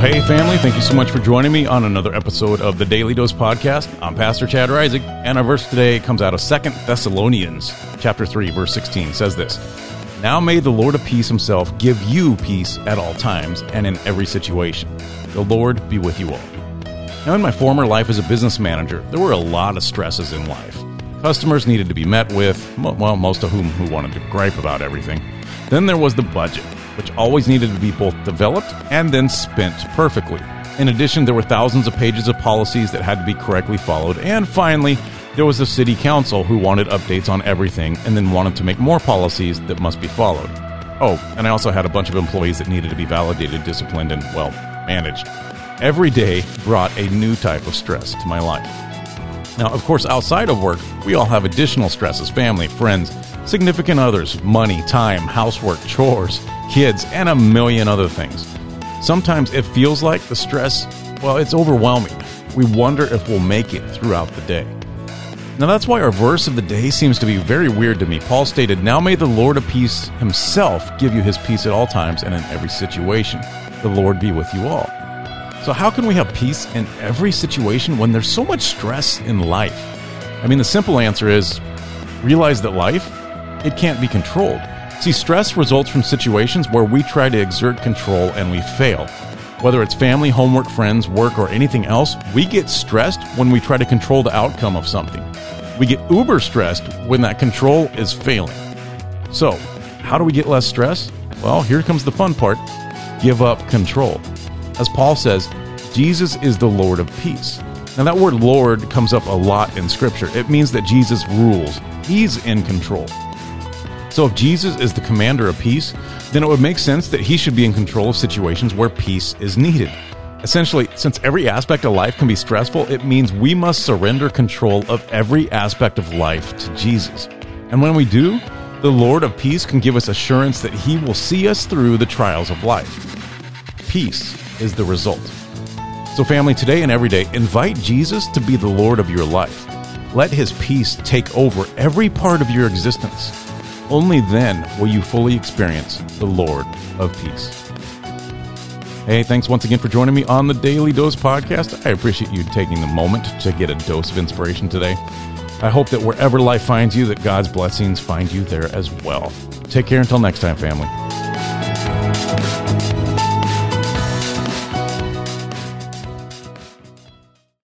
hey, family, thank you so much for joining me on another episode of the Daily Dose Podcast. I'm Pastor Chad Isaac, and our verse today comes out of Second Thessalonians chapter 3, verse 16. Says this Now may the Lord of peace himself give you peace at all times and in every situation. The Lord be with you all. Now, in my former life as a business manager, there were a lot of stresses in life. Customers needed to be met with, well, most of whom who wanted to gripe about everything. Then there was the budget which always needed to be both developed and then spent perfectly. In addition, there were thousands of pages of policies that had to be correctly followed. And finally, there was the city council who wanted updates on everything and then wanted to make more policies that must be followed. Oh, and I also had a bunch of employees that needed to be validated, disciplined, and, well, managed. Every day brought a new type of stress to my life. Now, of course, outside of work, we all have additional stresses family, friends, significant others, money, time, housework, chores, kids, and a million other things. Sometimes it feels like the stress, well, it's overwhelming. We wonder if we'll make it throughout the day. Now, that's why our verse of the day seems to be very weird to me. Paul stated, Now may the Lord of peace himself give you his peace at all times and in every situation. The Lord be with you all. So, how can we have peace in every situation when there's so much stress in life? I mean, the simple answer is realize that life, it can't be controlled. See, stress results from situations where we try to exert control and we fail. Whether it's family, homework, friends, work, or anything else, we get stressed when we try to control the outcome of something. We get uber stressed when that control is failing. So, how do we get less stress? Well, here comes the fun part give up control. As Paul says, Jesus is the Lord of peace. Now, that word Lord comes up a lot in Scripture. It means that Jesus rules, He's in control. So, if Jesus is the commander of peace, then it would make sense that he should be in control of situations where peace is needed. Essentially, since every aspect of life can be stressful, it means we must surrender control of every aspect of life to Jesus. And when we do, the Lord of peace can give us assurance that he will see us through the trials of life. Peace is the result. So, family, today and every day, invite Jesus to be the Lord of your life. Let his peace take over every part of your existence. Only then will you fully experience the Lord of peace. Hey, thanks once again for joining me on the Daily Dose podcast. I appreciate you taking the moment to get a dose of inspiration today. I hope that wherever life finds you, that God's blessings find you there as well. Take care until next time, family.